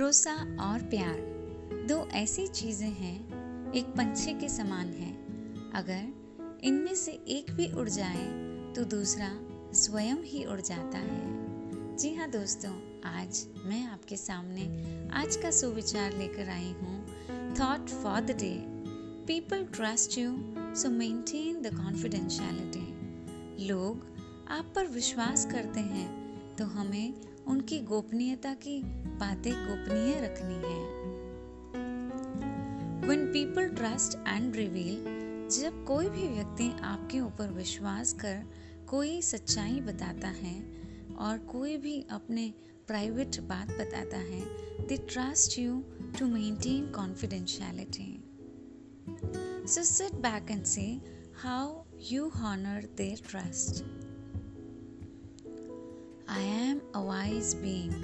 भरोसा और प्यार, दो ऐसी चीज़ें हैं, एक पंछी के समान है। अगर इनमें से एक भी उड़ जाए तो दूसरा स्वयं ही उड़ जाता है। जी हाँ दोस्तों, आज मैं आपके सामने आज का सुविचार लेकर आई हूँ। Thought for the day people trust you so maintain the confidentiality लोग आप पर विश्वास करते हैं तो हमें उनकी गोपनीयता की बातें गोपनीय रखनी है। When people trust and reveal, जब कोई भी व्यक्ति आपके ऊपर विश्वास कर कोई सच्चाई बताता है और कोई भी अपने प्राइवेट बात बताता है they trust you to maintain confidentiality so sit back and see how you honour their trust wise being.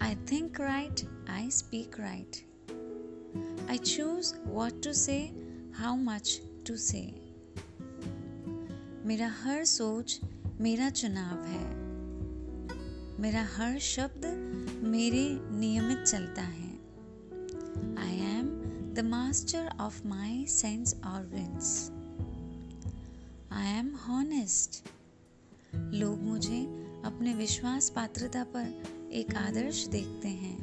I think right, I speak right. I choose what to say, how much to say. मेरा हर सोच मेरा चुनाव है मेरा हर शब्द मेरे नियमित चलता है I am the master of my sense organs I am honest लोग मुझे अपने विश्वास पात्रता पर एक आदर्श देखते हैं।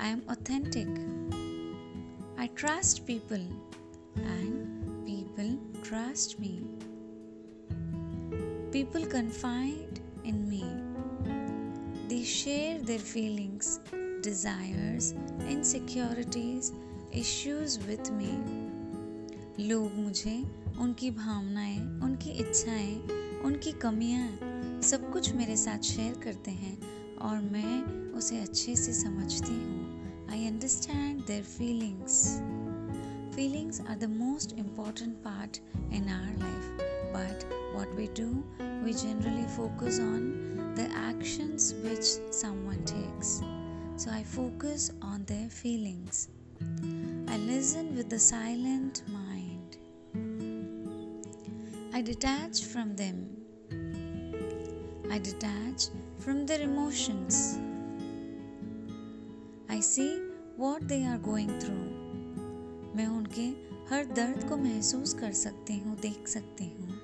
I am authentic I trust people and people trust me people confide in me they share their feelings desires insecurities issues with me लोग मुझे, उनकी भावनाएँ, उनकी इच्छाएँ, उनकी कमियाँ सब कुछ मेरे साथ शेयर करते हैं और मैं उसे अच्छे से समझती हूँ। I understand their feelings feelings are the most important part in our life but what we do we generally focus on the actions which someone so I focus on their feelings I listen with the silent mind I detach from them I detach from their emotions. I see what they are going through. मैं उनके हर दर्द को महसूस कर सकती हूँ देख सकती हूँ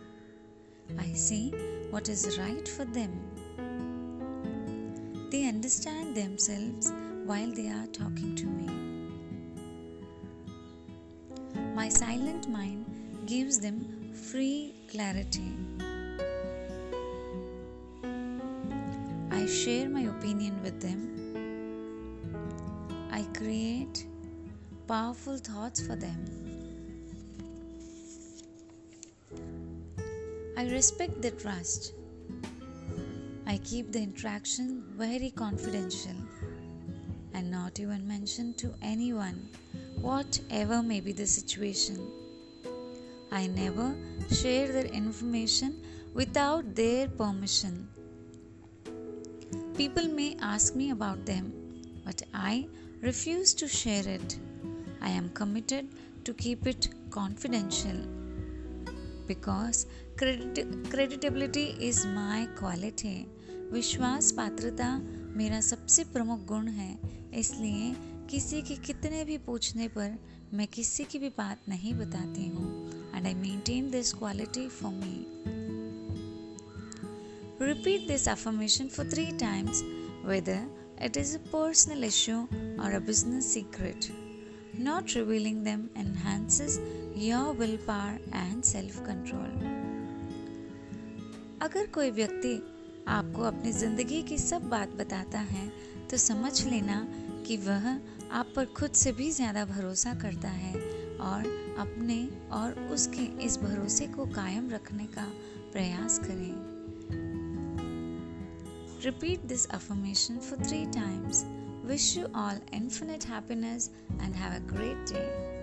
I see what is right for them they understand themselves while they are talking to me. My silent mind gives them free clarity. share my opinion with them. I create powerful thoughts for them. I respect their trust. I keep the interaction very confidential and not even mention to anyone, whatever may be the situation. I never share their information without their permission People may ask me about them, but I refuse to share it. I am committed to keep it confidential because credit- creditability is my quality. विश्वास पात्रता मेरा सबसे प्रमुख गुण है इसलिए किसी के कितने भी पूछने पर मैं किसी की भी बात नहीं बताती हूँ and I maintain this quality for me Repeat this affirmation for three times, whether it is a personal issue or a business secret. Not revealing them enhances your willpower and self control. अगर कोई व्यक्ति आपको अपनी ज़िंदगी की सब बात बताता है तो समझ लेना कि वह आप पर खुद से भी ज़्यादा भरोसा करता है और अपने और उसके इस भरोसे को कायम रखने का प्रयास करें Repeat this affirmation for three times. Wish you all infinite happiness and have a great day.